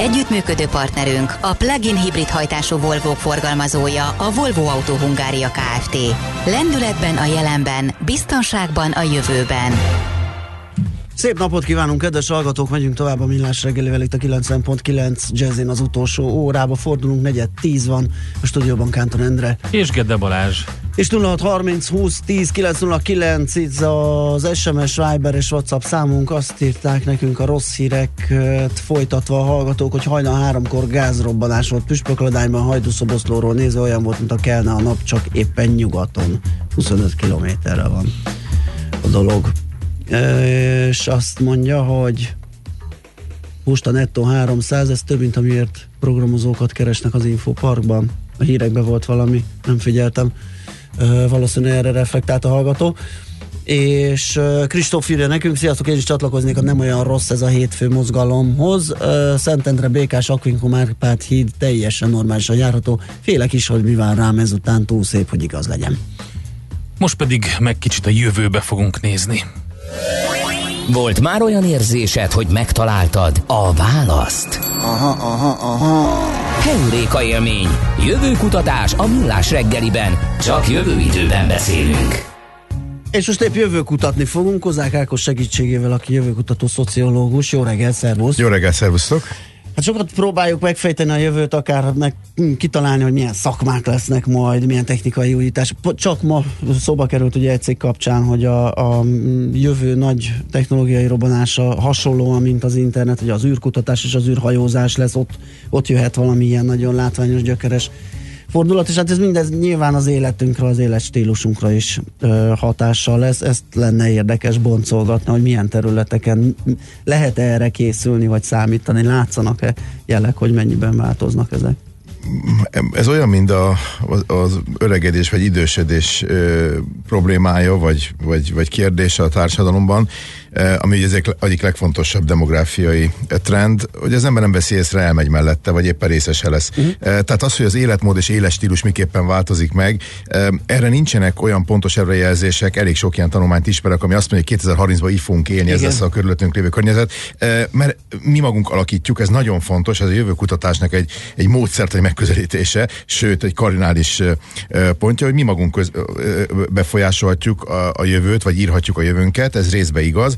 Együttműködő partnerünk a plug-in hibrid hajtású Volvo forgalmazója a Volvo Autó Hungária Kft. Lendületben a jelenben, biztonságban a jövőben. Szép napot kívánunk, kedves hallgatók! Megyünk tovább a Millás reggelivel itt a 90.9 Jazzin az utolsó órába. Fordulunk, negyed tíz van a stúdióban Kánton Endre. És Gede Balázs. És 0630 20 10 909 itt az SMS, Viber és WhatsApp számunk. Azt írták nekünk a rossz híreket folytatva a hallgatók, hogy hajnal háromkor gázrobbanás volt Püspökladányban, Hajdúszoboszlóról nézve olyan volt, mint a kelne a nap, csak éppen nyugaton. 25 kilométerre van a dolog és azt mondja, hogy a nettó 300, ez több, mint amiért programozókat keresnek az Infoparkban. A hírekben volt valami, nem figyeltem. Valószínűleg erre reflektált a hallgató. És Kristóf írja nekünk, sziasztok, én is csatlakoznék a nem olyan rossz ez a hétfő mozgalomhoz. Szentendre Békás Akvinkum Árpád híd teljesen normálisan járható. Félek is, hogy mi vár rám ezután túl szép, hogy igaz legyen. Most pedig meg kicsit a jövőbe fogunk nézni. Volt már olyan érzésed, hogy megtaláltad a választ? Aha, aha, aha. Heuréka élmény. Jövőkutatás a millás reggeliben. Csak jövő időben beszélünk. És most épp jövőkutatni fogunk, Kozák Ákos segítségével, aki jövőkutató szociológus. Jó reggel, szervusz! Jó reggel, szervusztok! Hát sokat próbáljuk megfejteni a jövőt, akár meg kitalálni, hogy milyen szakmák lesznek majd, milyen technikai újítás. Csak ma szóba került ugye egy cég kapcsán, hogy a, a jövő nagy technológiai robbanása hasonlóan, mint az internet, hogy az űrkutatás és az űrhajózás lesz, ott, ott jöhet valami ilyen nagyon látványos, gyökeres fordulat, és hát ez mindez nyilván az életünkre, az életstílusunkra is ö, hatással lesz. Ezt lenne érdekes boncolgatni, hogy milyen területeken lehet -e erre készülni, vagy számítani, látszanak-e jelek, hogy mennyiben változnak ezek? ez olyan, mint a, az, az öregedés vagy idősödés ö, problémája, vagy, vagy, vagy kérdése a társadalomban. Eh, ami ezek egyik legfontosabb demográfiai eh, trend, hogy az ember nem veszi észre, elmegy mellette, vagy éppen részese lesz. Uh-huh. Tehát az, hogy az életmód és életstílus miképpen változik meg, erre nincsenek olyan pontos előrejelzések, elég sok ilyen tanulmányt ismerek, ami azt mondja, hogy 2030-ban így fogunk élni, Igen. ez lesz a körülöttünk lévő környezet, mert mi magunk alakítjuk, ez nagyon fontos, ez a jövőkutatásnak egy, egy módszert, egy megközelítése, sőt, egy kardinális pontja, hogy mi magunk köz, befolyásolhatjuk a, a jövőt, vagy írhatjuk a jövőnket, ez részben igaz,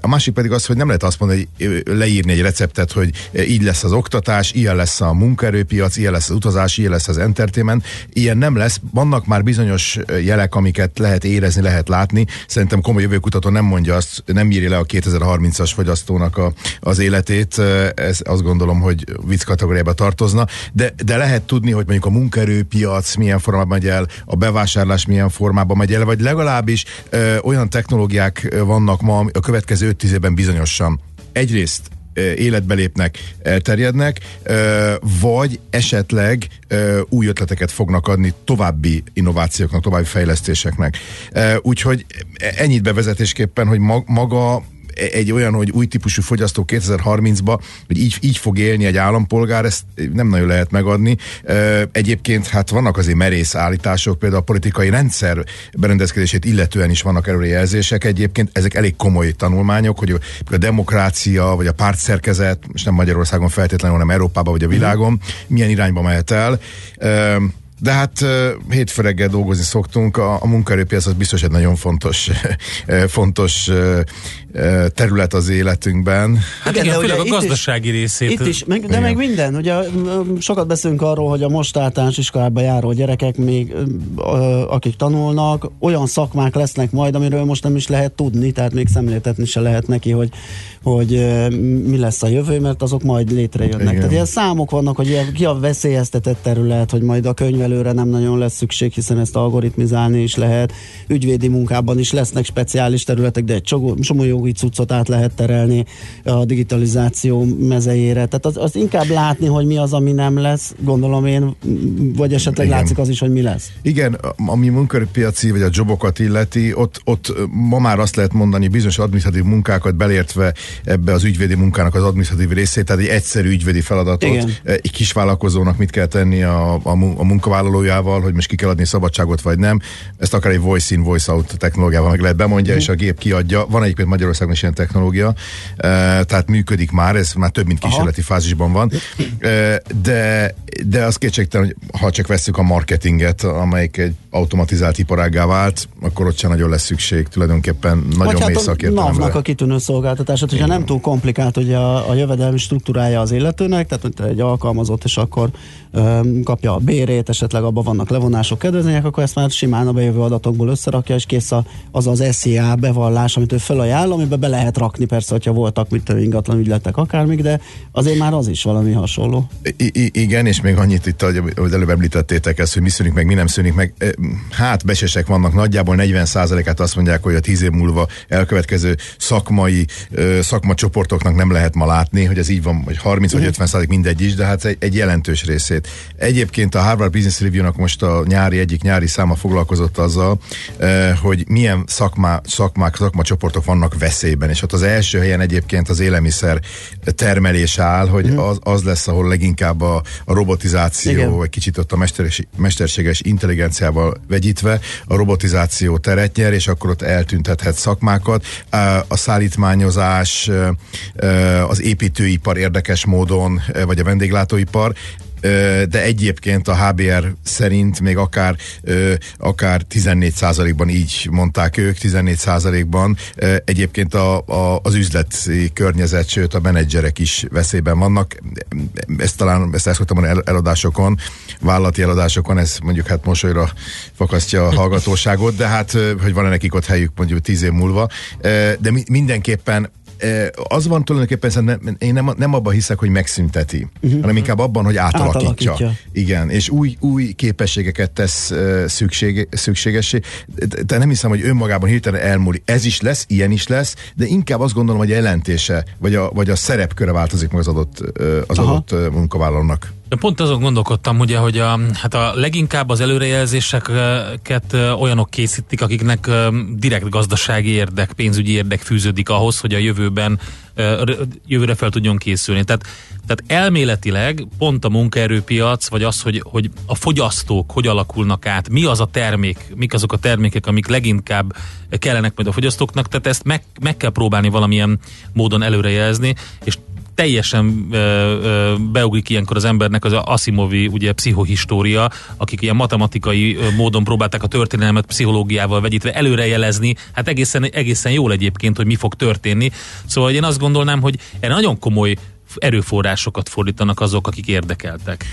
a másik pedig az, hogy nem lehet azt mondani, hogy leírni egy receptet, hogy így lesz az oktatás, ilyen lesz a munkaerőpiac, ilyen lesz az utazás, ilyen lesz az entertainment. Ilyen nem lesz. Vannak már bizonyos jelek, amiket lehet érezni, lehet látni. Szerintem komoly jövőkutató nem mondja azt, nem írja le a 2030-as fogyasztónak a, az életét. Ez azt gondolom, hogy vicc kategóriába tartozna. De, de lehet tudni, hogy mondjuk a munkaerőpiac milyen formában megy el, a bevásárlás milyen formában megy el, vagy legalábbis ö, olyan technológiák vannak ma következő 5 évben bizonyosan egyrészt életbe lépnek, elterjednek, vagy esetleg új ötleteket fognak adni további innovációknak, további fejlesztéseknek. Úgyhogy ennyit bevezetésképpen, hogy maga egy olyan, hogy új típusú fogyasztó 2030-ba, hogy így, így fog élni egy állampolgár, ezt nem nagyon lehet megadni. Egyébként hát vannak azért merész állítások, például a politikai rendszer berendezkedését illetően is vannak előrejelzések. Egyébként ezek elég komoly tanulmányok, hogy a demokrácia, vagy a pártszerkezet, most nem Magyarországon feltétlenül, hanem Európában, vagy a világon, milyen irányba mehet el. De hát hétfő reggel dolgozni szoktunk, a, a munkaerőpiac az biztos egy nagyon fontos, fontos terület az életünkben. Hát igen, igen főleg a gazdasági is, részét. Itt is, meg, de igen. meg minden. Ugye sokat beszélünk arról, hogy a most általános iskolába járó gyerekek még, akik tanulnak, olyan szakmák lesznek majd, amiről most nem is lehet tudni, tehát még szemléltetni se lehet neki, hogy, hogy mi lesz a jövő, mert azok majd létrejönnek. Igen. Tehát ilyen számok vannak, hogy ki a veszélyeztetett terület, hogy majd a könyvelőre nem nagyon lesz szükség, hiszen ezt algoritmizálni is lehet. Ügyvédi munkában is lesznek speciális területek, de egy csomó új cuccot át lehet terelni a digitalizáció mezejére. Tehát az, az inkább látni, hogy mi az, ami nem lesz, gondolom én, vagy esetleg Igen. látszik az is, hogy mi lesz. Igen, ami munkaerőpiaci vagy a jobokat illeti, ott, ott ma már azt lehet mondani, bizonyos adminisztratív munkákat belértve ebbe az ügyvédi munkának az adminisztratív részét, tehát egy egyszerű ügyvédi feladatot Igen. egy kisvállalkozónak mit kell tenni a, a, a munkavállalójával, hogy most ki kell adni szabadságot vagy nem. Ezt akár egy voice in, voice out technológiával meg lehet bemondja, mm. és a gép kiadja. Van egyébként Magyarországon is ilyen technológia, tehát működik már, ez már több mint kísérleti Aha. fázisban van. De, de az kétségtelen, hogy ha csak veszük a marketinget, amelyik egy automatizált iparággá vált, akkor ott sem nagyon lesz szükség tulajdonképpen nagyon hát mély szakértelemre. NAV-nak a kitűnő szolgáltatását, hogyha Igen. nem túl komplikált ugye a, a jövedelmi struktúrája az illetőnek, tehát egy alkalmazott, és akkor öm, kapja a bérét, esetleg abban vannak levonások, kedvezmények, akkor ezt már simán a bejövő adatokból összerakja, és kész a, az az SZIA bevallás, amit ő felajánl, amiben be lehet rakni persze, hogyha voltak mit ingatlan ügyletek akármik, de azért már az is valami hasonló. I- igen, és még annyit itt, hogy előbb említettétek ezt, hogy mi szűnik meg, mi nem szűnik meg. Hát besesek vannak, nagyjából 40%-át azt mondják, hogy a 10 év múlva elkövetkező szakmai szakmacsoportoknak nem lehet ma látni, hogy ez így van, hogy 30 vagy 50 százalék mindegy is, de hát egy, egy jelentős részét. Egyébként a Harvard Business Review-nak most a nyári egyik nyári száma foglalkozott azzal, hogy milyen szakmá, szakmák, szakmacsoportok vannak veszélyben, és ott az első helyen egyébként az élelmiszer termelés áll, hogy mhm. az, az lesz, ahol leginkább a, a robotizáció, Igen. vagy kicsit ott a mesteres, mesterséges intelligenciával vegyítve a robotizáció teret nyer, és akkor ott eltüntethet szakmákat. A szállítmányozás, az építőipar érdekes módon, vagy a vendéglátóipar, de egyébként a HBR szerint még akár, akár 14%-ban így mondták ők, 14%-ban egyébként a, a, az üzleti környezet, sőt a menedzserek is veszélyben vannak. Ezt talán, ezt szoktam mondani eladásokon, vállalati eladásokon, ez mondjuk hát mosolyra fakasztja a hallgatóságot, de hát, hogy van-e nekik ott helyük mondjuk 10 év múlva. De mindenképpen az van tulajdonképpen, szerintem én nem, nem abban hiszek, hogy megszünteti, uh-huh. hanem inkább abban, hogy átalakítja. átalakítja. Igen, és új, új képességeket tesz szükség, szükségessé. De nem hiszem, hogy önmagában hirtelen elmúlik. Ez is lesz, ilyen is lesz, de inkább azt gondolom, hogy a jelentése, vagy a, vagy a szerepköre változik meg az adott, az adott munkavállalónak. Pont azon gondolkodtam, ugye, hogy a, hát a leginkább az előrejelzéseket olyanok készítik, akiknek direkt gazdasági érdek, pénzügyi érdek fűződik ahhoz, hogy a jövőben jövőre fel tudjon készülni. Tehát, tehát elméletileg pont a munkaerőpiac, vagy az, hogy, hogy a fogyasztók hogy alakulnak át, mi az a termék, mik azok a termékek, amik leginkább kellenek majd a fogyasztóknak, tehát ezt meg, meg kell próbálni valamilyen módon előrejelzni, és teljesen ö, ö, beugrik ilyenkor az embernek az Asimovi ugye pszichohistória, akik ilyen matematikai módon próbálták a történelmet pszichológiával vegyítve előrejelezni, hát egészen, egészen jól egyébként, hogy mi fog történni. Szóval én azt gondolnám, hogy erre nagyon komoly erőforrásokat fordítanak azok, akik érdekeltek?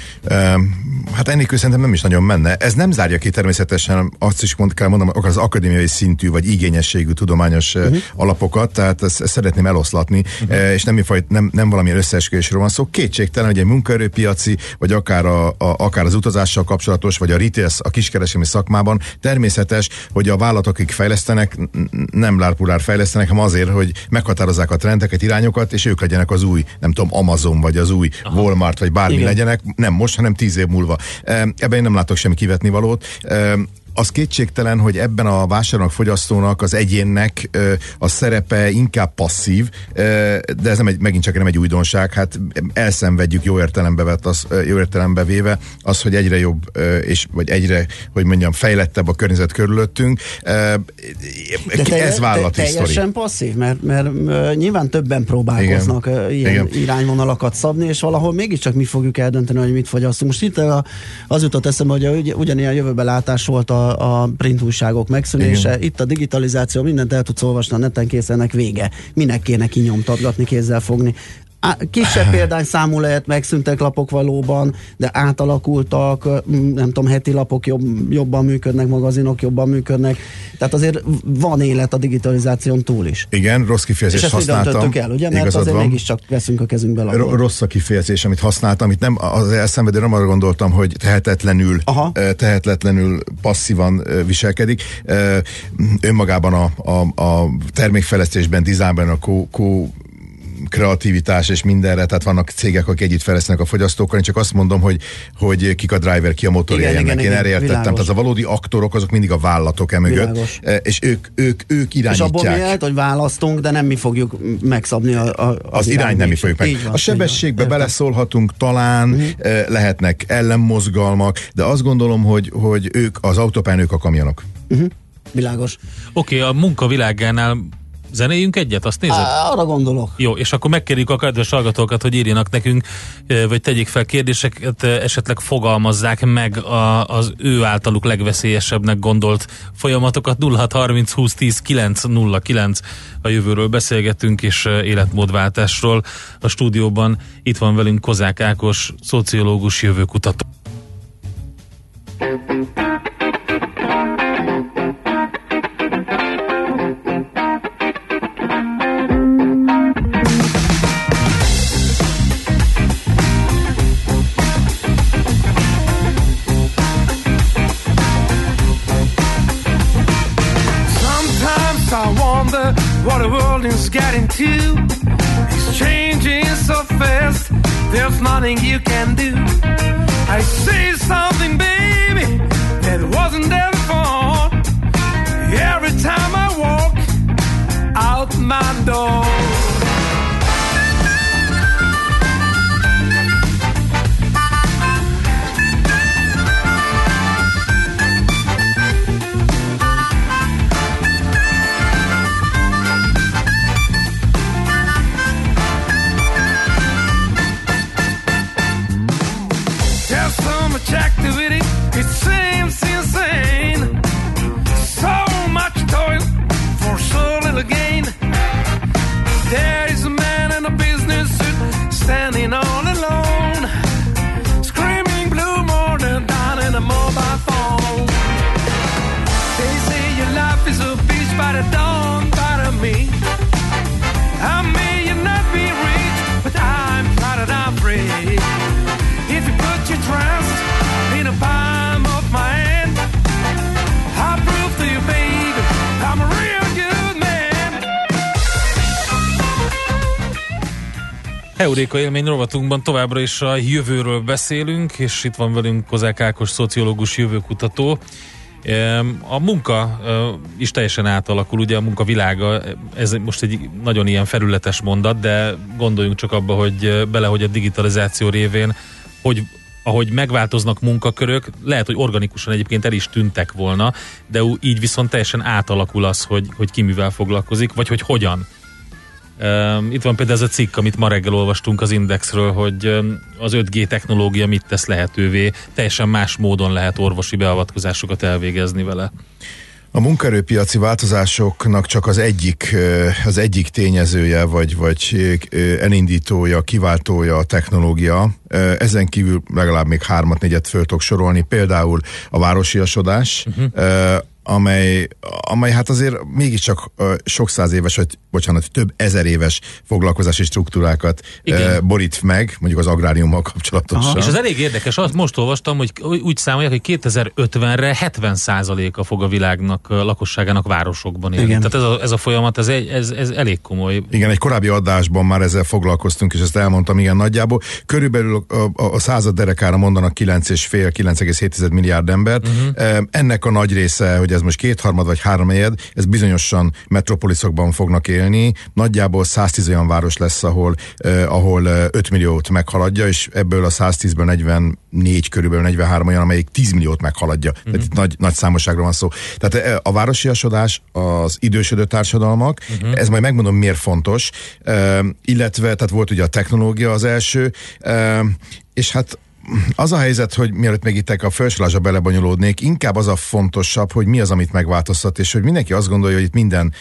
Hát ennél szerintem nem is nagyon menne. Ez nem zárja ki természetesen, azt is mond, kell mondanom, akár az akadémiai szintű vagy igényességű tudományos uh-huh. alapokat, tehát ezt, ezt szeretném eloszlatni, uh-huh. és nem, nem, nem valamilyen összeesküvésről van szó. Kétségtelen, hogy egy munkaerőpiaci, vagy akár, a, a, akár az utazással kapcsolatos, vagy a retail, a kiskereskedelmi szakmában természetes, hogy a vállalatok, akik fejlesztenek, nem lárpulár fejlesztenek, hanem azért, hogy meghatározzák a trendeket, irányokat, és ők legyenek az új, nem tudom, Amazon, vagy az új Aha. Walmart, vagy bármi Igen. legyenek, nem most, hanem tíz év múlva. Ebben én nem látok semmi kivetni valót az kétségtelen, hogy ebben a vásárlónak, fogyasztónak, az egyénnek a szerepe inkább passzív, de ez nem egy, megint csak nem egy újdonság, hát elszenvedjük jó értelembe, vett az, jó értelembe véve az, hogy egyre jobb, és vagy egyre, hogy mondjam, fejlettebb a környezet körülöttünk. De te, ez vállalati te, teljesen passzív, mert, mert nyilván többen próbálkoznak Igen. ilyen Igen. irányvonalakat szabni, és valahol mégiscsak mi fogjuk eldönteni, hogy mit fogyasztunk. Most itt az jutott eszembe, hogy ugyanilyen jövőbe látás volt a a, print újságok megszűnése, Igen. itt a digitalizáció, mindent el tudsz olvasni a neten, kész ennek vége. Minek kéne kinyomtatgatni, kézzel fogni kisebb példányszámú lehet, megszűntek lapok valóban, de átalakultak, nem tudom, heti lapok jobb, jobban működnek, magazinok jobban működnek, tehát azért van élet a digitalizáción túl is. Igen, rossz kifejezést És ezt használtam. el, ugye? Mert azért van. mégiscsak veszünk a kezünkbe lapot. Rossz a kifejezés, amit használtam, amit nem az elszenvedő, nem arra gondoltam, hogy tehetetlenül, Aha. tehetetlenül passzívan viselkedik. Önmagában a, a, a termékfejlesztésben, dizájnban, a kó, kreativitás és mindenre, tehát vannak cégek, akik együtt fejlesztenek a fogyasztókkal, én csak azt mondom, hogy, hogy kik a driver, ki a motorja igen, ennek. Igen, én erre értettem. Világos. Tehát a valódi aktorok azok mindig a vállalatok emögött, világos. E, és ők, ők, ők irányítják. És abból mi lehet, hogy választunk, de nem mi fogjuk megszabni a, a, az, az irány nem mi fogjuk meg. Van, a sebességbe beleszólhatunk, talán, uh-huh. lehetnek ellenmozgalmak, de azt gondolom, hogy, hogy ők az autópályán, ők a kamionok. Uh-huh. Világos. Oké, okay, a munkavilágánál Zenéljünk egyet, azt nézed? Á, arra gondolok. Jó, és akkor megkérjük a kedves hallgatókat, hogy írjanak nekünk, vagy tegyék fel kérdéseket, esetleg fogalmazzák meg a, az ő általuk legveszélyesebbnek gondolt folyamatokat. 0630 20 10 909 a jövőről beszélgetünk, és életmódváltásról. A stúdióban itt van velünk Kozák Ákos, szociológus, jövőkutató. Getting to. It's changing so fast, there's nothing you can do. I see something, baby, that wasn't there before. Every time I walk out my door. Euréka élmény rovatunkban továbbra is a jövőről beszélünk, és itt van velünk Kozák Ákos, szociológus, jövőkutató. A munka is teljesen átalakul, ugye a munka világa, ez most egy nagyon ilyen felületes mondat, de gondoljunk csak abba, hogy bele, hogy a digitalizáció révén, hogy ahogy megváltoznak munkakörök, lehet, hogy organikusan egyébként el is tűntek volna, de így viszont teljesen átalakul az, hogy, hogy ki mivel foglalkozik, vagy hogy hogyan itt van például ez a cikk, amit ma reggel olvastunk az Indexről, hogy az 5G technológia mit tesz lehetővé, teljesen más módon lehet orvosi beavatkozásokat elvégezni vele. A munkaerőpiaci változásoknak csak az egyik, az egyik tényezője, vagy, vagy elindítója, kiváltója a technológia. Ezen kívül legalább még hármat, négyet föl tudok sorolni. Például a városiasodás, uh-huh amely, amely hát azért mégiscsak uh, sok száz éves, vagy bocsánat, több ezer éves foglalkozási struktúrákat uh, borít meg, mondjuk az agráriummal kapcsolatosan. És ez elég érdekes, azt most olvastam, hogy úgy számolják, hogy 2050-re 70%-a fog a világnak, a lakosságának városokban élni. Igen. Tehát ez a, ez a folyamat, ez, ez, ez elég komoly. Igen, egy korábbi adásban már ezzel foglalkoztunk, és ezt elmondtam, igen, nagyjából. Körülbelül a, a, a század derekára mondanak 9,5-9,7 milliárd ember. Uh-huh. Ennek a nagy része, hogy ez most kétharmad vagy három egyed, ez bizonyosan metropoliszokban fognak élni. Nagyjából 110 olyan város lesz, ahol, eh, ahol 5 milliót meghaladja, és ebből a 110-ből 44 körülbelül 43 olyan, amelyik 10 milliót meghaladja. Uh-huh. Tehát itt nagy, nagy számosságról van szó. Tehát a városiasodás, az idősödő társadalmak, uh-huh. ez majd megmondom miért fontos, uh, illetve, tehát volt ugye a technológia az első, uh, és hát az a helyzet, hogy mielőtt még itt a felsorolásra belebonyolódnék, inkább az a fontosabb, hogy mi az, amit megváltoztat, és hogy mindenki azt gondolja, hogy itt minden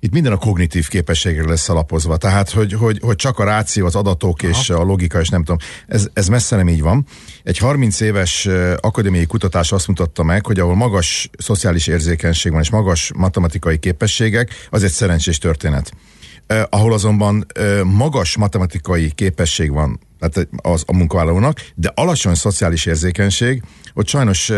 itt minden a kognitív képességre lesz alapozva. Tehát, hogy, hogy, hogy csak a ráció, az adatok Aha. és a logika, és nem tudom, ez, ez messze nem így van. Egy 30 éves akadémiai kutatás azt mutatta meg, hogy ahol magas szociális érzékenység van, és magas matematikai képességek, az egy szerencsés történet. Uh, ahol azonban uh, magas matematikai képesség van, tehát az a munkavállalónak, de alacsony szociális érzékenység, ott sajnos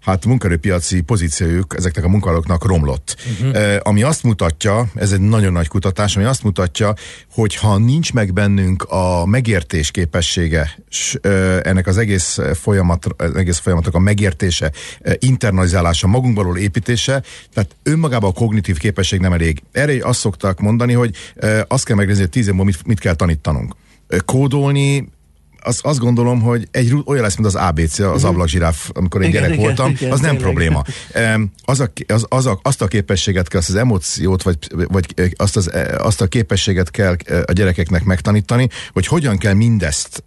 hát munkerőpiaci pozíciójuk ezeknek a munkavállalóknak romlott. Uh-huh. Ami azt mutatja, ez egy nagyon nagy kutatás, ami azt mutatja, hogy ha nincs meg bennünk a megértés képessége, ennek az egész folyamat, egész folyamatnak a megértése, internalizálása, magunkbalól építése, tehát önmagában a kognitív képesség nem elég. Erre azt szoktak mondani, hogy azt kell megnézni, hogy tíz évben mit, mit kell tanítanunk kódolni, az, azt gondolom, hogy egy olyan lesz, mint az ABC, az uh-huh. ablakzsiráf, amikor én igen, gyerek igen, voltam, igen, az nem tényleg. probléma. Az a, az, az a, azt a képességet kell, azt az emóciót, vagy, vagy azt, az, azt a képességet kell a gyerekeknek megtanítani, hogy hogyan kell mindezt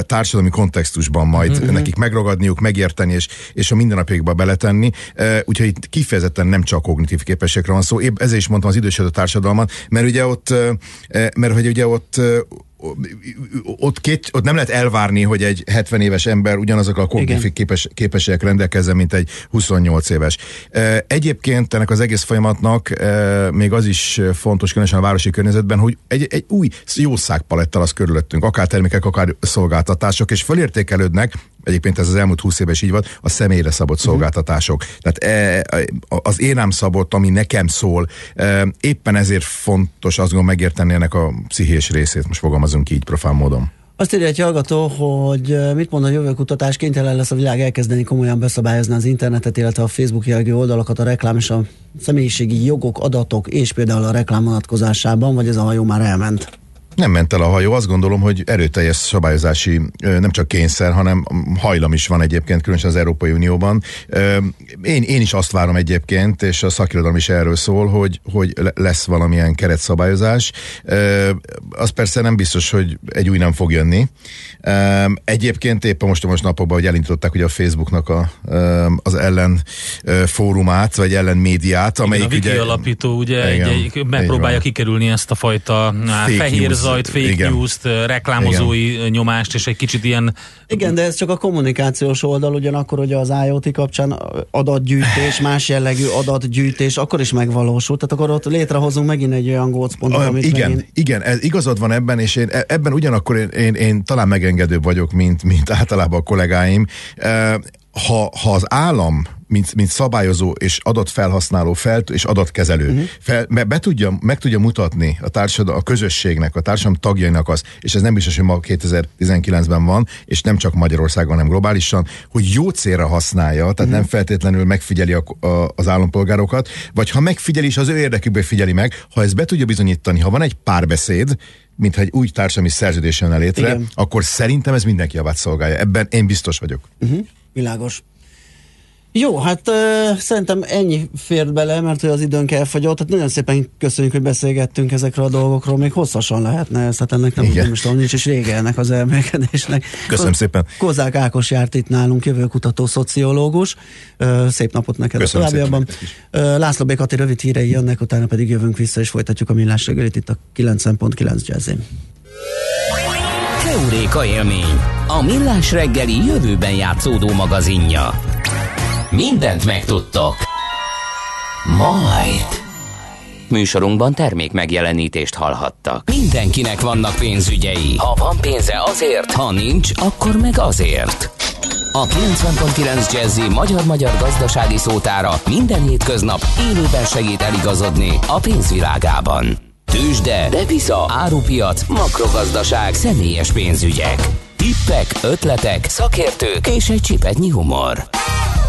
társadalmi kontextusban majd uh-huh. nekik megragadniuk, megérteni, és, és a mindennapjaikba beletenni. Úgyhogy itt kifejezetten nem csak kognitív képességre van szó. Épp ezért is mondtam az idősödő társadalmat, mert ugye ott, mert hogy ugye ott ott, két, ott nem lehet elvárni, hogy egy 70 éves ember ugyanazokkal a kognitív képes, képességek rendelkezzen, mint egy 28 éves. Egyébként ennek az egész folyamatnak még az is fontos, különösen a városi környezetben, hogy egy, egy új jószágpalettal az körülöttünk, akár termékek, akár szolgáltatások, és fölértékelődnek, egyébként ez az elmúlt 20 éves így volt, a személyre szabott uh-huh. szolgáltatások. Tehát e, az én ám szabott, ami nekem szól, e, éppen ezért fontos azt gondolom megérteni ennek a pszichés részét, most fogalmazunk így profán módon. Azt írja egy hallgató, hogy mit mond a jövőkutatás, kénytelen lesz a világ elkezdeni komolyan beszabályozni az internetet, illetve a Facebook jellegű oldalakat, a reklám és a személyiségi jogok, adatok és például a reklám vonatkozásában, vagy ez a hajó már elment? Nem ment el a hajó, azt gondolom, hogy erőteljes szabályozási nem csak kényszer, hanem hajlam is van egyébként, különösen az Európai Unióban. Én, én is azt várom egyébként, és a szakirodalom is erről szól, hogy, hogy lesz valamilyen keretszabályozás. Az persze nem biztos, hogy egy új nem fog jönni. Egyébként éppen most most napokban, hogy elindították ugye a Facebooknak a, az ellen fórumát, vagy ellen médiát, amelyik igen, a Wiki ugye... alapító ugye igen, egy, megpróbálja kikerülni ezt a fajta fehér zajt, fake igen. news-t, reklámozói igen. nyomást, és egy kicsit ilyen... Igen, de ez csak a kommunikációs oldal, ugyanakkor ugye az IoT kapcsán adatgyűjtés, más jellegű adatgyűjtés, akkor is megvalósul, tehát akkor ott létrehozunk megint egy olyan gócpontot, amit Igen, megint... igen, ez igazad van ebben, és én e- ebben ugyanakkor én, én, én talán megengedőbb vagyok, mint, mint általában a kollégáim. Ha, ha az állam mint, mint szabályozó és adatfelhasználó fel, és adatkezelő uh-huh. fel, be tudja, meg tudja mutatni a társadalom, a közösségnek, a társadalom tagjainak az, és ez nem biztos, hogy ma 2019-ben van, és nem csak Magyarországon, hanem globálisan, hogy jó célra használja, tehát uh-huh. nem feltétlenül megfigyeli a, a, az állampolgárokat, vagy ha megfigyeli, is az ő érdekükbe figyeli meg, ha ezt be tudja bizonyítani, ha van egy párbeszéd, mintha egy új társadalmi szerződés jön létre, Igen. akkor szerintem ez mindenki javát szolgálja. Ebben én biztos vagyok. Uh-huh. Világos. Jó, hát uh, szerintem ennyi fért bele, mert hogy az időnk elfogyott. Tehát nagyon szépen köszönjük, hogy beszélgettünk ezekről a dolgokról. Még hosszasan lehetne ez, hát ennek nem, Igen. nem is tudom, nincs is vége ennek az elmélkedésnek. Köszönöm szépen. Kozák Ákos járt itt nálunk, jövőkutató szociológus. Uh, szép napot neked Köszönöm a továbbiakban. Uh, László Békati rövid hírei jönnek, utána pedig jövünk vissza, és folytatjuk a millás reggelit itt a 9.9 jazzén. Keuréka élmény, a millás reggeli jövőben játszódó magazinja. Mindent megtudtok. Majd. Műsorunkban termék megjelenítést hallhattak. Mindenkinek vannak pénzügyei. Ha van pénze azért, ha nincs, akkor meg azért. A 90.9 Jazzy magyar-magyar gazdasági szótára minden hétköznap élőben segít eligazodni a pénzvilágában. Tősde, devisa, árupiac, makrogazdaság, személyes pénzügyek. Tippek, ötletek, szakértők és egy csipetnyi humor.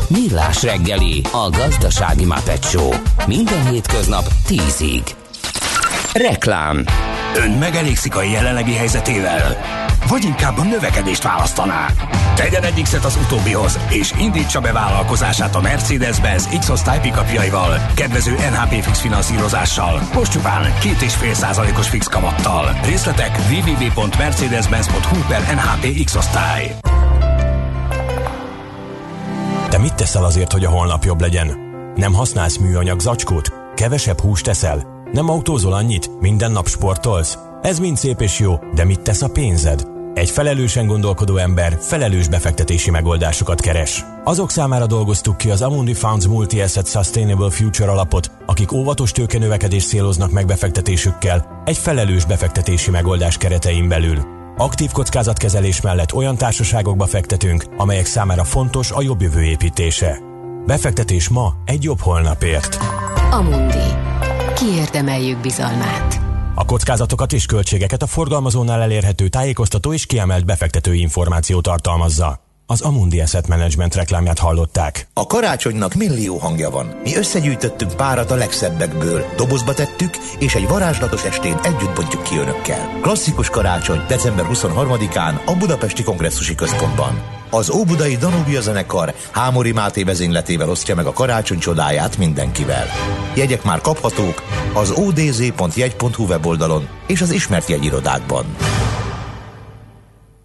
Millás reggeli, a gazdasági Muppet Show. Minden hétköznap 10-ig. Reklám. Ön megelégszik a jelenlegi helyzetével? Vagy inkább a növekedést választaná? Tegyen egy X-et az utóbbihoz, és indítsa be vállalkozását a Mercedes-Benz X-osztály pickupjaival, kedvező NHP fix finanszírozással, most csupán 2,5 százalékos fix kamattal. Részletek www.mercedes-benz.hu per NHP X-osztály. Te mit teszel azért, hogy a holnap jobb legyen? Nem használsz műanyag zacskót? Kevesebb húst teszel? Nem autózol annyit? Minden nap sportolsz? Ez mind szép és jó, de mit tesz a pénzed? Egy felelősen gondolkodó ember felelős befektetési megoldásokat keres. Azok számára dolgoztuk ki az Amundi Funds Multi-Asset Sustainable Future alapot, akik óvatos tőkenövekedés céloznak meg befektetésükkel egy felelős befektetési megoldás keretein belül. Aktív kockázatkezelés mellett olyan társaságokba fektetünk, amelyek számára fontos a jobb jövő építése. Befektetés ma egy jobb holnapért. Amundi. Kiérdemeljük bizalmát. A kockázatokat és költségeket a forgalmazónál elérhető tájékoztató és kiemelt befektetői információ tartalmazza. Az Amundi Asset Management reklámját hallották. A karácsonynak millió hangja van. Mi összegyűjtöttünk párat a legszebbekből, dobozba tettük, és egy varázslatos estén együtt bontjuk ki önökkel. Klasszikus karácsony december 23-án a Budapesti Kongresszusi Központban. Az Óbudai Danubia zenekar Hámori Máté vezényletével osztja meg a karácsony csodáját mindenkivel. Jegyek már kaphatók az odz.jegy.hu weboldalon és az ismert jegyirodákban.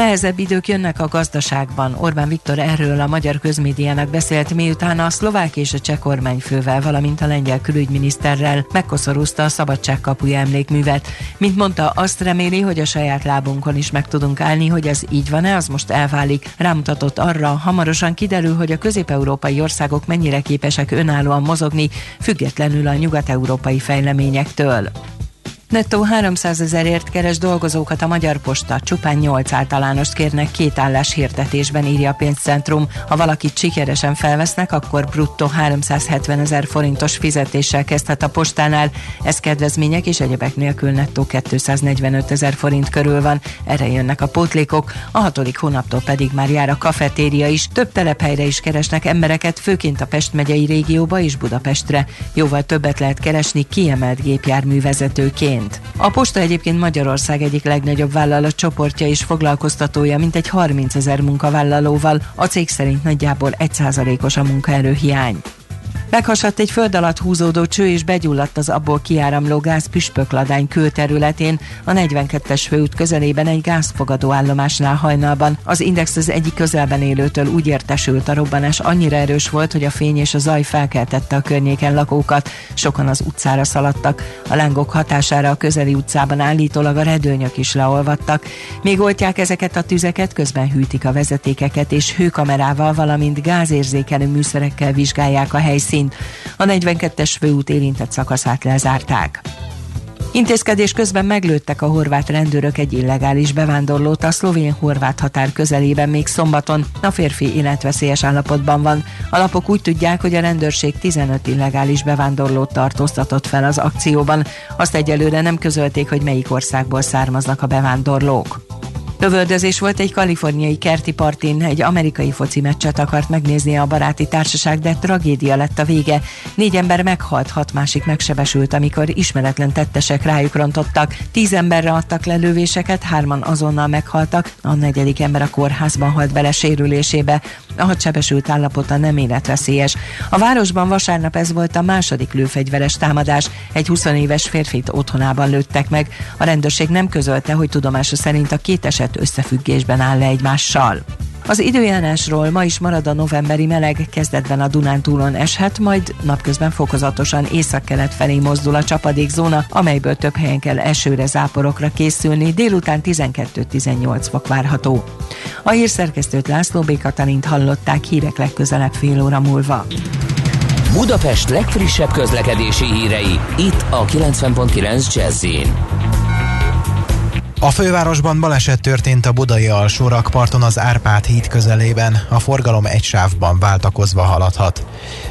Nehezebb idők jönnek a gazdaságban. Orbán Viktor erről a magyar közmédiának beszélt, miután a szlovák és a cseh kormányfővel, valamint a lengyel külügyminiszterrel megkoszorúzta a szabadságkapuja emlékművet. Mint mondta, azt reméli, hogy a saját lábunkon is meg tudunk állni, hogy ez így van-e, az most elválik. Rámutatott arra, hamarosan kiderül, hogy a közép-európai országok mennyire képesek önállóan mozogni, függetlenül a nyugat-európai fejleményektől. Nettó 300 ezerért keres dolgozókat a Magyar Posta, csupán 8 általánost kérnek két állás hirdetésben, írja a pénzcentrum. Ha valakit sikeresen felvesznek, akkor bruttó 370 ezer forintos fizetéssel kezdhet a postánál. Ez kedvezmények és egyebek nélkül nettó 245 ezer forint körül van. Erre jönnek a pótlékok, a hatodik hónaptól pedig már jár a kafetéria is. Több telephelyre is keresnek embereket, főként a Pest megyei régióba és Budapestre. Jóval többet lehet keresni kiemelt gépjárművezetőként szerint. A posta egyébként Magyarország egyik legnagyobb vállalatcsoportja és foglalkoztatója, mint egy 30 ezer munkavállalóval. A cég szerint nagyjából 1%-os a munkaerőhiány. Meghasadt egy föld alatt húzódó cső és begyulladt az abból kiáramló gáz püspökladány kőterületén, a 42-es főút közelében egy gázfogadó állomásnál hajnalban. Az Index az egyik közelben élőtől úgy értesült a robbanás annyira erős volt, hogy a fény és a zaj felkeltette a környéken lakókat. Sokan az utcára szaladtak. A lángok hatására a közeli utcában állítólag a redőnyök is leolvadtak. Még oltják ezeket a tüzeket, közben hűtik a vezetékeket és hőkamerával, valamint gázérzékelő műszerekkel vizsgálják a helyszínt helyszínt. A 42-es főút érintett szakaszát lezárták. Intézkedés közben meglőttek a horvát rendőrök egy illegális bevándorlót a szlovén-horvát határ közelében még szombaton. A férfi életveszélyes állapotban van. A lapok úgy tudják, hogy a rendőrség 15 illegális bevándorlót tartóztatott fel az akcióban. Azt egyelőre nem közölték, hogy melyik országból származnak a bevándorlók. Lövöldözés volt egy kaliforniai kerti partin, egy amerikai foci meccset akart megnézni a baráti társaság, de tragédia lett a vége. Négy ember meghalt, hat másik megsebesült, amikor ismeretlen tettesek rájuk rontottak. Tíz emberre adtak le lövéseket, hárman azonnal meghaltak, a negyedik ember a kórházban halt bele sérülésébe. A hadsebesült állapota nem életveszélyes. A városban vasárnap ez volt a második lőfegyveres támadás. Egy 20 éves férfit otthonában lőttek meg. A rendőrség nem közölte, hogy tudomása szerint a két eset eset összefüggésben áll le egymással. Az időjárásról ma is marad a novemberi meleg, kezdetben a Dunántúlon eshet, majd napközben fokozatosan északkelet felé mozdul a csapadékzóna, amelyből több helyen kell esőre, záporokra készülni, délután 12-18 fok várható. A hírszerkesztőt László B. Katalint hallották hírek legközelebb fél óra múlva. Budapest legfrissebb közlekedési hírei, itt a 90.9 jazz a fővárosban baleset történt a budai alsórakparton az Árpád híd közelében, a forgalom egy sávban váltakozva haladhat.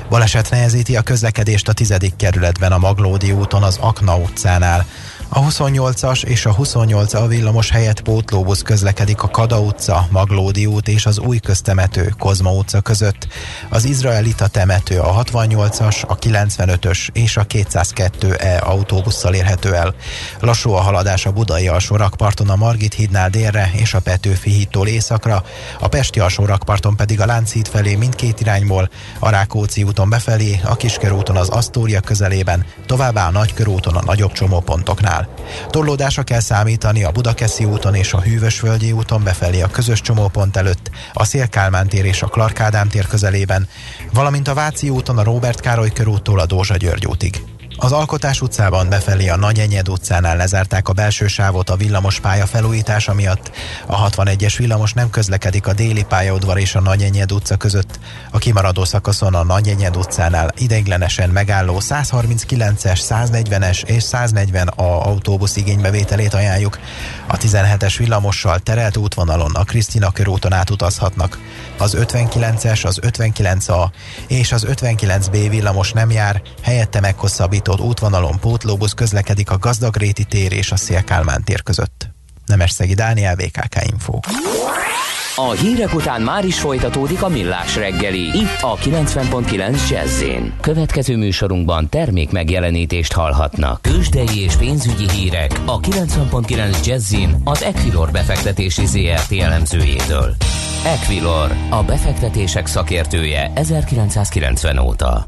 Baleset nehezíti a közlekedést a tizedik kerületben a Maglódi úton az Akna utcánál. A 28-as és a 28 a villamos helyett pótlóbusz közlekedik a Kada utca, Maglódi út és az új köztemető Kozma utca között. Az izraelita temető a 68-as, a 95-ös és a 202E autóbusszal érhető el. Lassú a haladás a budai alsó rakparton a Margit hídnál délre és a Petőfi hídtól északra, a Pesti alsó rakparton pedig a Lánchíd felé mindkét irányból, a Rákóczi úton befelé, a Kiskörúton az Asztória közelében, továbbá a Nagykörúton a nagyobb csomópontoknál. Autóbusznál. Torlódásra kell számítani a Budakeszi úton és a Hűvösvölgyi úton befelé a közös csomópont előtt, a Szélkálmán tér és a Clark tér közelében, valamint a Váci úton a Robert Károly körúttól a Dózsa György útig. Az Alkotás utcában befelé a Nagy Enyed utcánál lezárták a belső sávot a villamos pálya felújítása miatt. A 61-es villamos nem közlekedik a déli pályaudvar és a Nagy Enyed utca között. A kimaradó szakaszon a Nagy Enyed utcánál ideiglenesen megálló 139-es, 140-es és 140 a autóbusz igénybevételét ajánljuk. A 17-es villamossal terelt útvonalon a Krisztina körúton átutazhatnak. Az 59-es, az 59A és az 59B villamos nem jár, helyette meghosszabbító indított útvonalon pótlóbusz közlekedik a Gazdagréti tér és a Szélkálmán tér között. Nemesszegi Dániel, VKK Info. A hírek után már is folytatódik a millás reggeli, itt a 90.9 jazz Következő műsorunkban termék megjelenítést hallhatnak. Kősdei és pénzügyi hírek a 90.9 jazz az Equilor befektetési ZRT elemzőjétől. Equilor, a befektetések szakértője 1990 óta.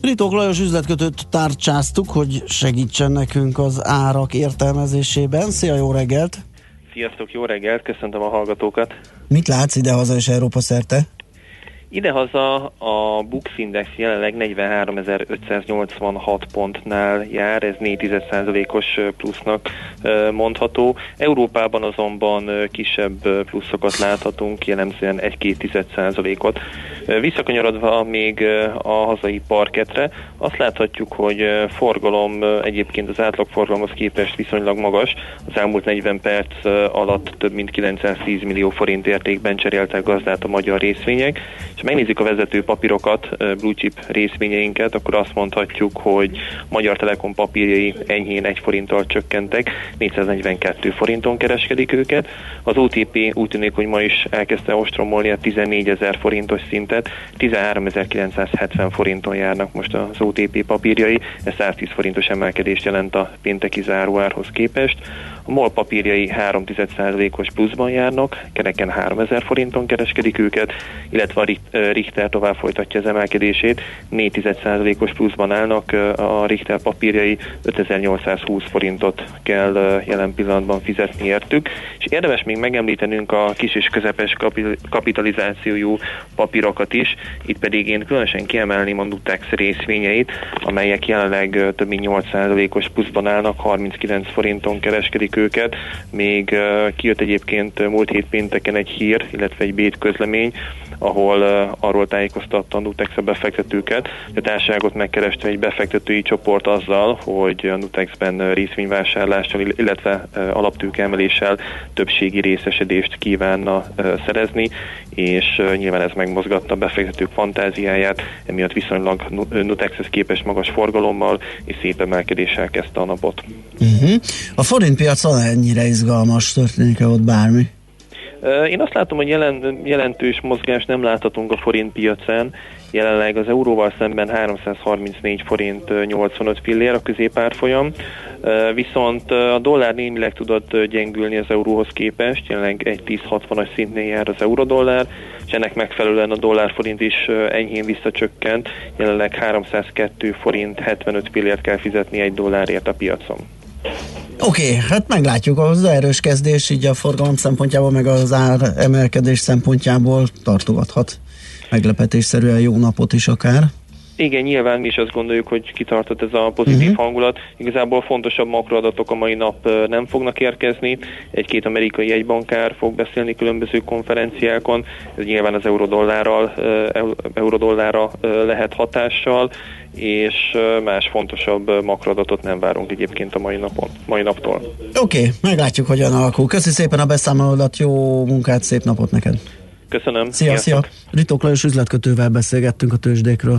Ritók Lajos üzletkötőt tárcsáztuk, hogy segítsen nekünk az árak értelmezésében. Szia, jó reggelt! Sziasztok, jó reggelt, köszöntöm a hallgatókat! Mit látsz ide-haza és Európa szerte? Idehaza a Bux Index jelenleg 43.586 pontnál jár, ez 4,1%-os plusznak mondható. Európában azonban kisebb pluszokat láthatunk, jellemzően 1-2%-ot. Visszakanyarodva még a hazai parketre, azt láthatjuk, hogy forgalom egyébként az átlagforgalomhoz képest viszonylag magas. Az elmúlt 40 perc alatt több mint 910 millió forint értékben cseréltek gazdát a magyar részvények, ha megnézzük a vezető papírokat, blue chip részvényeinket, akkor azt mondhatjuk, hogy Magyar Telekom papírjai enyhén 1 forinttal csökkentek, 442 forinton kereskedik őket. Az OTP úgy tűnik, hogy ma is elkezdte ostromolni a 14 ezer forintos szintet, 13.970 forinton járnak most az OTP papírjai, ez 110 forintos emelkedést jelent a pénteki záróárhoz képest. A MOL papírjai 3,1%-os pluszban járnak, kereken 3000 forinton kereskedik őket, illetve a Richter tovább folytatja az emelkedését, 4,1%-os pluszban állnak, a Richter papírjai. 5820 forintot kell jelen pillanatban fizetni értük, és érdemes még megemlítenünk a kis és közepes kapitalizációjú papírokat is, itt pedig én különösen kiemelném a Nutex részvényeit, amelyek jelenleg több mint 8%-os pluszban állnak, 39 forinton kereskedik őket, még kijött egyébként múlt hét pénteken egy hír, illetve egy bét közlemény, ahol arról tájékoztatta a Nutex befektetőket, hogy a társaságot megkereste egy befektetői csoport azzal, hogy a Nutexben részvényvásárlással, illetve alaptőkeemeléssel többségi részesedést kívánna szerezni, és nyilván ez megmozgatta a befektetők fantáziáját, emiatt viszonylag Nutexhez képest magas forgalommal és szép emelkedéssel kezdte a napot. Uh-huh. A forint piacon ennyire izgalmas történik-e ott bármi? Én azt látom, hogy jelen, jelentős mozgást nem láthatunk a forint piacán. Jelenleg az euróval szemben 334 forint 85 fillér a középárfolyam, viszont a dollár némileg tudott gyengülni az euróhoz képest, jelenleg egy 1060-as szintnél jár az eurodollár, és ennek megfelelően a dollár-forint is enyhén visszacsökkent, jelenleg 302 forint 75 fillért kell fizetni egy dollárért a piacon. Oké, okay, hát meglátjuk az erős kezdés, így a forgalom szempontjából, meg az ár emelkedés szempontjából tartogathat meglepetésszerűen jó napot is akár. Igen, nyilván mi is azt gondoljuk, hogy kitartott ez a pozitív uh-huh. hangulat. Igazából fontosabb makroadatok a mai nap nem fognak érkezni. Egy-két amerikai jegybankár fog beszélni különböző konferenciákon. Ez nyilván az eurodollára, eurodollára lehet hatással, és más fontosabb makroadatot nem várunk egyébként a mai, napon, mai naptól. Oké, okay, meglátjuk, hogyan alakul. Köszi szépen a beszámolódat, jó munkát, szép napot neked! Köszönöm. Szia, szia! Ritok Lajos üzletkötővel beszélgettünk a tőzsdékről.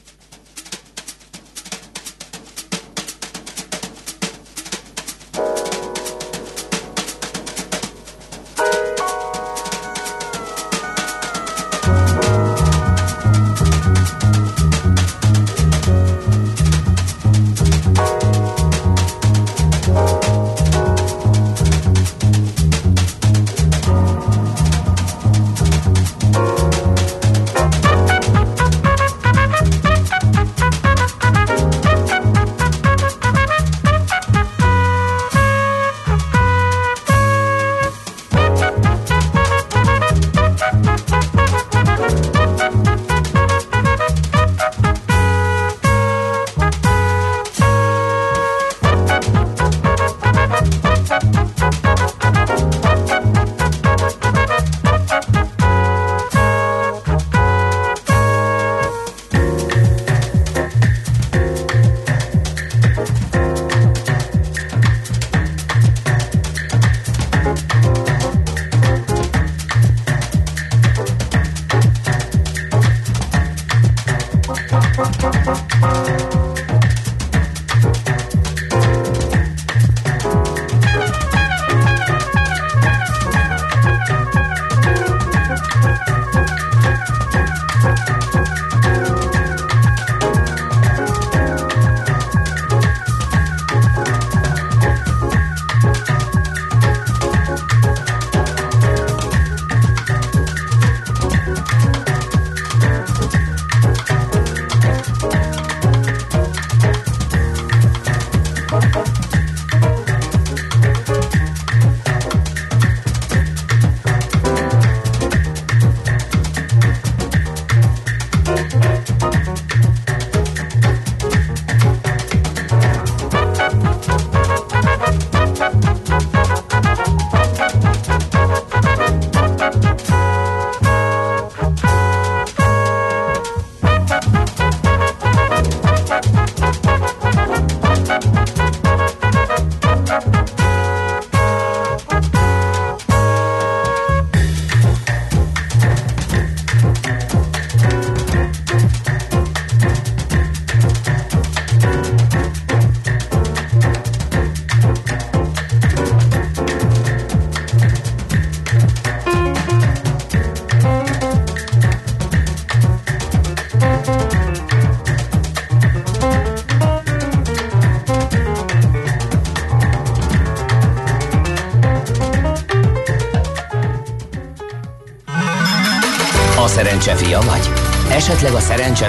Esetleg a szerencse?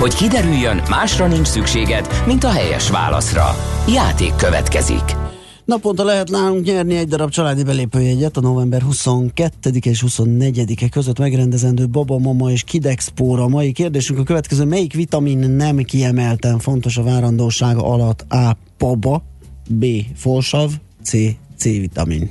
Hogy kiderüljön, másra nincs szükséged, mint a helyes válaszra. Játék következik. Naponta lehet nálunk nyerni egy darab családi belépőjegyet a november 22 és 24-e között megrendezendő Baba Mama és Kidexpóra. Mai kérdésünk a következő, melyik vitamin nem kiemelten fontos a várandóság alatt? A. Paba, B. Folsav, C. C-vitamin.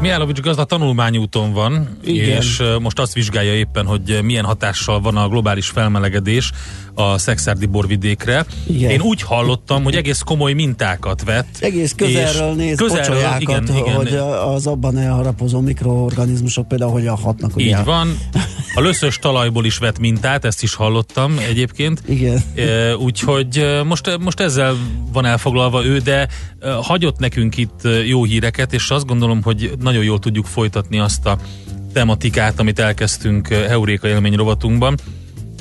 Mihálovics gazda tanulmányúton van, Igen. és most azt vizsgálja éppen, hogy milyen hatással van a globális felmelegedés a szexárdi borvidékre. Igen. Én úgy hallottam, hogy egész komoly mintákat vett. Egész közelről néz közelről, igen, igen. hogy az abban elharapozó mikroorganizmusok például hogyan hatnak. ugye? Így van. A löszös talajból is vett mintát, ezt is hallottam egyébként. Igen. E, úgyhogy e, most, most ezzel van elfoglalva ő, de e, hagyott nekünk itt e, jó híreket, és azt gondolom, hogy nagyon jól tudjuk folytatni azt a tematikát, amit elkezdtünk e, Heuréka élmény rovatunkban.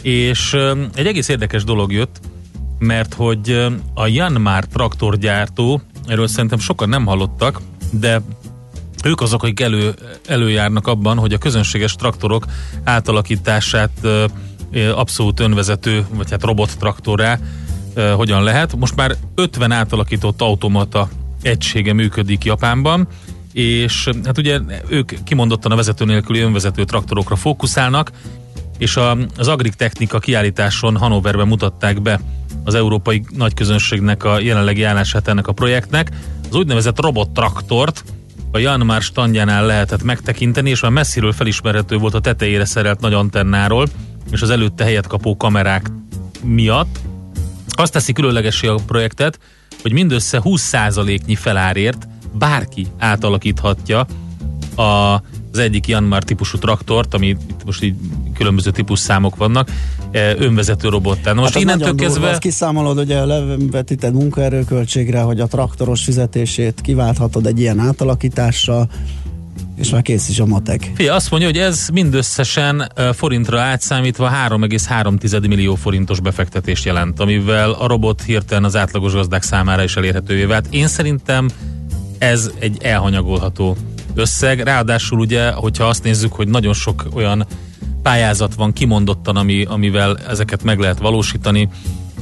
És e, egy egész érdekes dolog jött, mert hogy e, a Janmar traktorgyártó, erről szerintem sokan nem hallottak, de ők azok, akik elő, előjárnak abban, hogy a közönséges traktorok átalakítását abszolút önvezető, vagy hát robot traktorrá hogyan lehet. Most már 50 átalakított automata egysége működik Japánban, és hát ugye ők kimondottan a vezető nélküli önvezető traktorokra fókuszálnak, és a, az Agrik Technika kiállításon Hannoverben mutatták be az európai nagyközönségnek a jelenlegi állását ennek a projektnek. Az úgynevezett robot traktort, a Janmar standjánál lehetett megtekinteni, és már messziről felismerhető volt a tetejére szerelt nagy antennáról, és az előtte helyet kapó kamerák miatt. Azt teszi különlegesé a projektet, hogy mindössze 20%-nyi felárért bárki átalakíthatja a, az egyik Janmar típusú traktort, ami itt most így különböző típus számok vannak, önvezető robottá. Na most hát innentől durva, kezdve... azt kiszámolod, hogy levetíted munkaerőköltségre, hogy a traktoros fizetését kiválthatod egy ilyen átalakítással, és már kész is a matek. Fia, azt mondja, hogy ez mindösszesen forintra átszámítva 3,3 millió forintos befektetést jelent, amivel a robot hirtelen az átlagos gazdák számára is elérhetővé vált. Én szerintem ez egy elhanyagolható összeg, ráadásul ugye, hogyha azt nézzük, hogy nagyon sok olyan pályázat van kimondottan, ami, amivel ezeket meg lehet valósítani,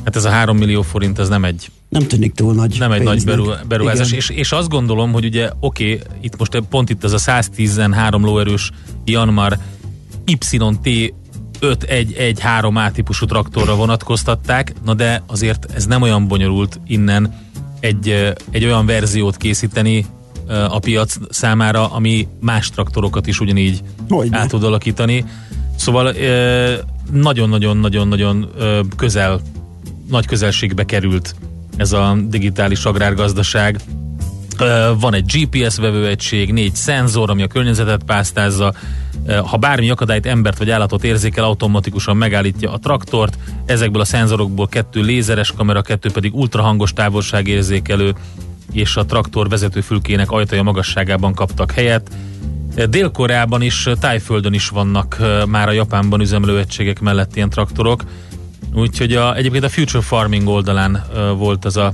hát ez a 3 millió forint, ez nem egy Nem tűnik túl nagy nem egy nagy pénznek. beru, beruházás, és, és azt gondolom, hogy ugye oké, okay, itt most pont itt ez a 113 lóerős Janmar YT 5113 A típusú traktorra vonatkoztatták, na de azért ez nem olyan bonyolult innen egy, egy olyan verziót készíteni a piac számára, ami más traktorokat is ugyanígy Hogyne. át tud alakítani. Szóval nagyon-nagyon-nagyon-nagyon közel, nagy közelségbe került ez a digitális agrárgazdaság. Van egy GPS vevőegység, négy szenzor, ami a környezetet pásztázza. Ha bármi akadályt, embert vagy állatot érzékel, automatikusan megállítja a traktort. Ezekből a szenzorokból kettő lézeres kamera, kettő pedig ultrahangos távolságérzékelő, és a traktor vezetőfülkének ajtaja magasságában kaptak helyet. Dél-Koreában is, Tájföldön is vannak már a Japánban üzemelő egységek mellett ilyen traktorok. Úgyhogy a, egyébként a Future Farming oldalán volt ez a,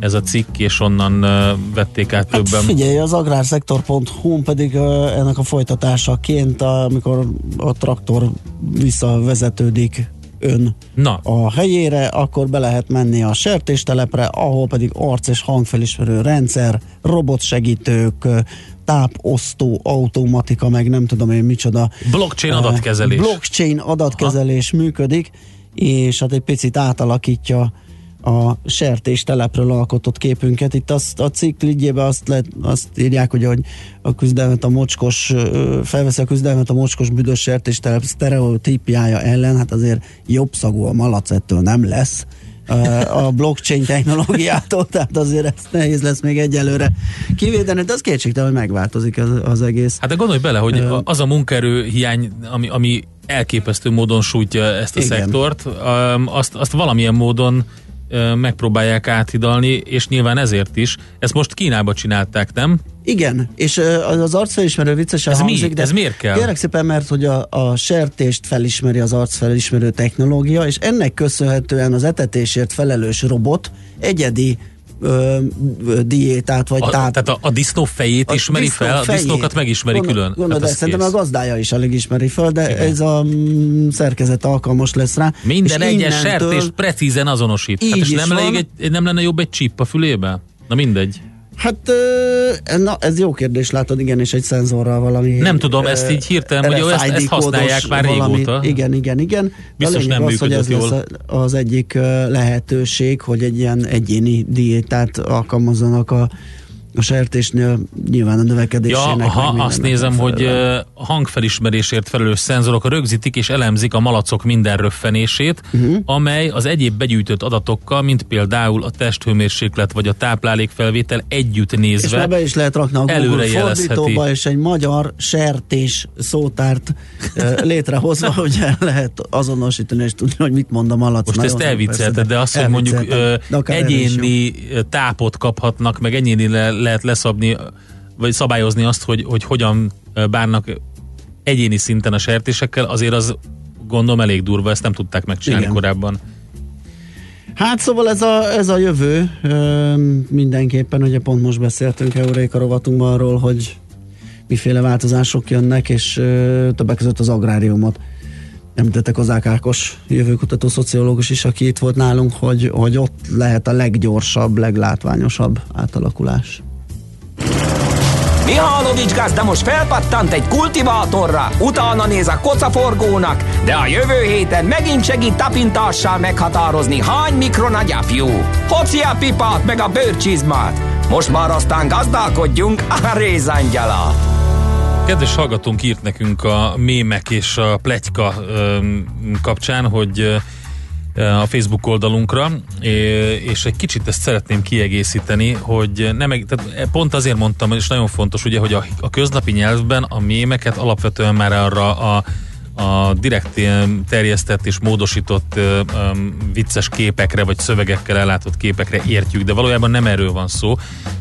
ez a cikk, és onnan vették át Hát többen. figyelj, az agrárszektor.hu pedig ennek a folytatásaként, amikor a traktor visszavezetődik ön Na, a helyére, akkor be lehet menni a sertéstelepre, ahol pedig arc és hangfelismerő rendszer, robotsegítők, táposztó, automatika, meg nem tudom én micsoda. blockchain ö, adatkezelés. Blockchain adatkezelés működik, és hát egy picit átalakítja a sertéstelepről alkotott képünket. Itt azt, a cikk ligyébe azt, lehet, azt írják, hogy, hogy a küzdelmet a mocskos, felveszi a küzdelmet a mocskos büdös sertéstelep sztereotípiája ellen, hát azért jobb szagú a malac ettől nem lesz, a blockchain technológiától, tehát azért ezt nehéz lesz még egyelőre kivédeni, de az kétségtelen, hogy megváltozik az, az egész. Hát de gondolj bele, hogy az a munkaerő hiány, ami, ami elképesztő módon sújtja ezt a Igen. szektort, azt, azt valamilyen módon megpróbálják áthidalni, és nyilván ezért is. Ezt most Kínába csinálták, nem? Igen, és az arcfelismerő viccesen ez hangzik, mi? de ez miért kell? Kérek szépen, mert hogy a, a sertést felismeri az arcfelismerő technológia, és ennek köszönhetően az etetésért felelős robot egyedi ö, diétát, vagy a, táp. Tehát a, a disznó fejét a ismeri disznó fel, fejét. a disznókat megismeri Gondol, külön. Gondolod, hát szerintem kész. a gazdája is alig ismeri fel, de Igen. ez a mm, szerkezet alkalmas lesz rá. Minden és egyes sertést precízen azonosít. Hát és nem, elég egy, nem lenne jobb egy csip a fülébe? Na mindegy. Hát, na, ez jó kérdés, látod, igen, és egy szenzorral valami. Nem tudom, ezt így hirtelen, hogy ezt, ezt használják már valami, régóta. Igen, igen, igen. Biztos nem az, hogy ez jól. lesz az egyik lehetőség, hogy egy ilyen egyéni diétát alkalmazzanak a a sertésnél nyilván a növekedésének. Ja, ha azt nézem, hogy hangfelismerésért felelős szenzorok rögzítik és elemzik a malacok minden röffenését, uh-huh. amely az egyéb begyűjtött adatokkal, mint például a testhőmérséklet vagy a táplálékfelvétel együtt nézve. És be is lehet rakni a Google fordítóba, és egy magyar sertés szótárt létrehozva, hogy lehet azonosítani és tudni, hogy mit mond a malac. Most ezt elviccelted, de azt, hogy mondjuk egyéni tápot kaphatnak, meg egyéni lehet leszabni, vagy szabályozni azt, hogy, hogy hogyan bánnak egyéni szinten a sertésekkel, azért az gondolom elég durva, ezt nem tudták megcsinálni Igen. korábban. Hát szóval ez a, ez a jövő mindenképpen, ugye pont most beszéltünk Euréka rovatunkban arról, hogy miféle változások jönnek, és többek között az agráriumot említettek az Ákos jövőkutató szociológus is, aki itt volt nálunk, hogy, hogy ott lehet a leggyorsabb, leglátványosabb átalakulás. Mihálovics gazda most felpattant egy kultivátorra, utána néz a kocaforgónak, de a jövő héten megint segít tapintással meghatározni, hány mikron a gyapjú. Hoci a pipát meg a bőrcsizmát. Most már aztán gazdálkodjunk a rézangyala. Kedves hallgatónk írt nekünk a mémek és a pletyka kapcsán, hogy a Facebook oldalunkra, és egy kicsit ezt szeretném kiegészíteni, hogy nem, tehát pont azért mondtam, és nagyon fontos ugye, hogy a, a köznapi nyelvben a mémeket alapvetően már arra a a direkt terjesztett és módosított um, vicces képekre, vagy szövegekkel ellátott képekre értjük, de valójában nem erről van szó,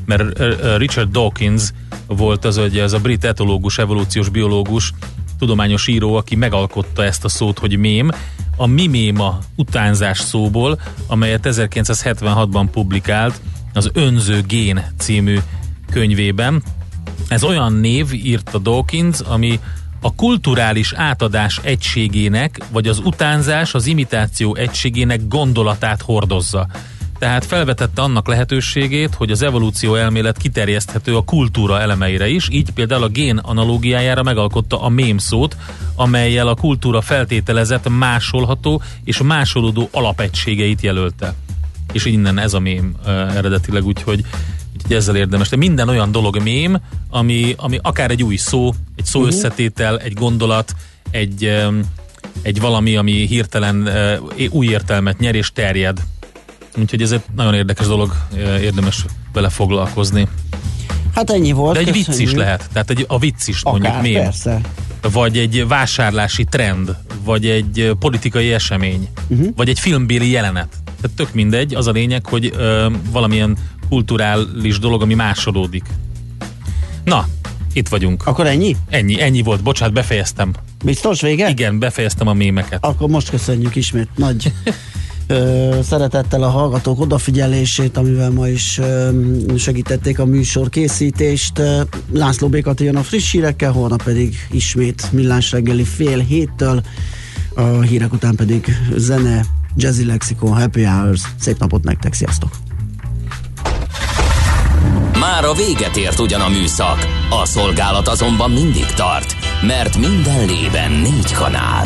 mert Richard Dawkins volt az, hogy ez a brit etológus, evolúciós biológus, tudományos író, aki megalkotta ezt a szót, hogy mém, a miméma utánzás szóból, amelyet 1976-ban publikált az Önző Gén című könyvében. Ez olyan név, írta Dawkins, ami a kulturális átadás egységének, vagy az utánzás, az imitáció egységének gondolatát hordozza. Tehát felvetette annak lehetőségét, hogy az evolúció elmélet kiterjeszthető a kultúra elemeire is, így például a gén analógiájára megalkotta a mém szót, amelyel a kultúra feltételezett másolható és másolódó alapegységeit jelölte. És innen ez a mém eredetileg, úgyhogy Úgyhogy ezzel érdemes. De minden olyan dolog mém, ami, ami akár egy új szó, egy szó uh-huh. összetétel, egy gondolat, egy, egy valami, ami hirtelen új értelmet nyer és terjed. Úgyhogy ez egy nagyon érdekes dolog, érdemes vele foglalkozni. Hát ennyi volt. De egy köszönjük. vicc is lehet. Tehát egy, a vicc is Akár, mondjuk mém. Persze. Vagy egy vásárlási trend, vagy egy politikai esemény, uh-huh. vagy egy filmbéli jelenet. Tehát tök mindegy, az a lényeg, hogy ö, valamilyen kulturális dolog, ami másolódik. Na, itt vagyunk. Akkor ennyi? Ennyi, ennyi volt. Bocsát, befejeztem. Biztos vége? Igen, befejeztem a mémeket. Akkor most köszönjük ismét nagy szeretettel a hallgatók odafigyelését, amivel ma is segítették a műsor készítést. László Békati jön a friss hírekkel, holnap pedig ismét millás reggeli fél héttől, a hírek után pedig zene, Jazzy Lexicon, Happy Hours. Szép napot nektek, sziasztok! Már a véget ért ugyan a műszak, a szolgálat azonban mindig tart, mert minden lében négy kanál.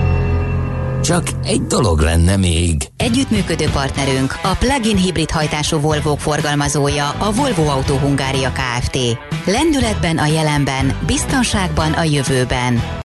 Csak egy dolog lenne még. Együttműködő partnerünk a plug-in hibrid hajtású volvo forgalmazója a Volvo Autó Hungária Kft. Lendületben a jelenben, biztonságban a jövőben.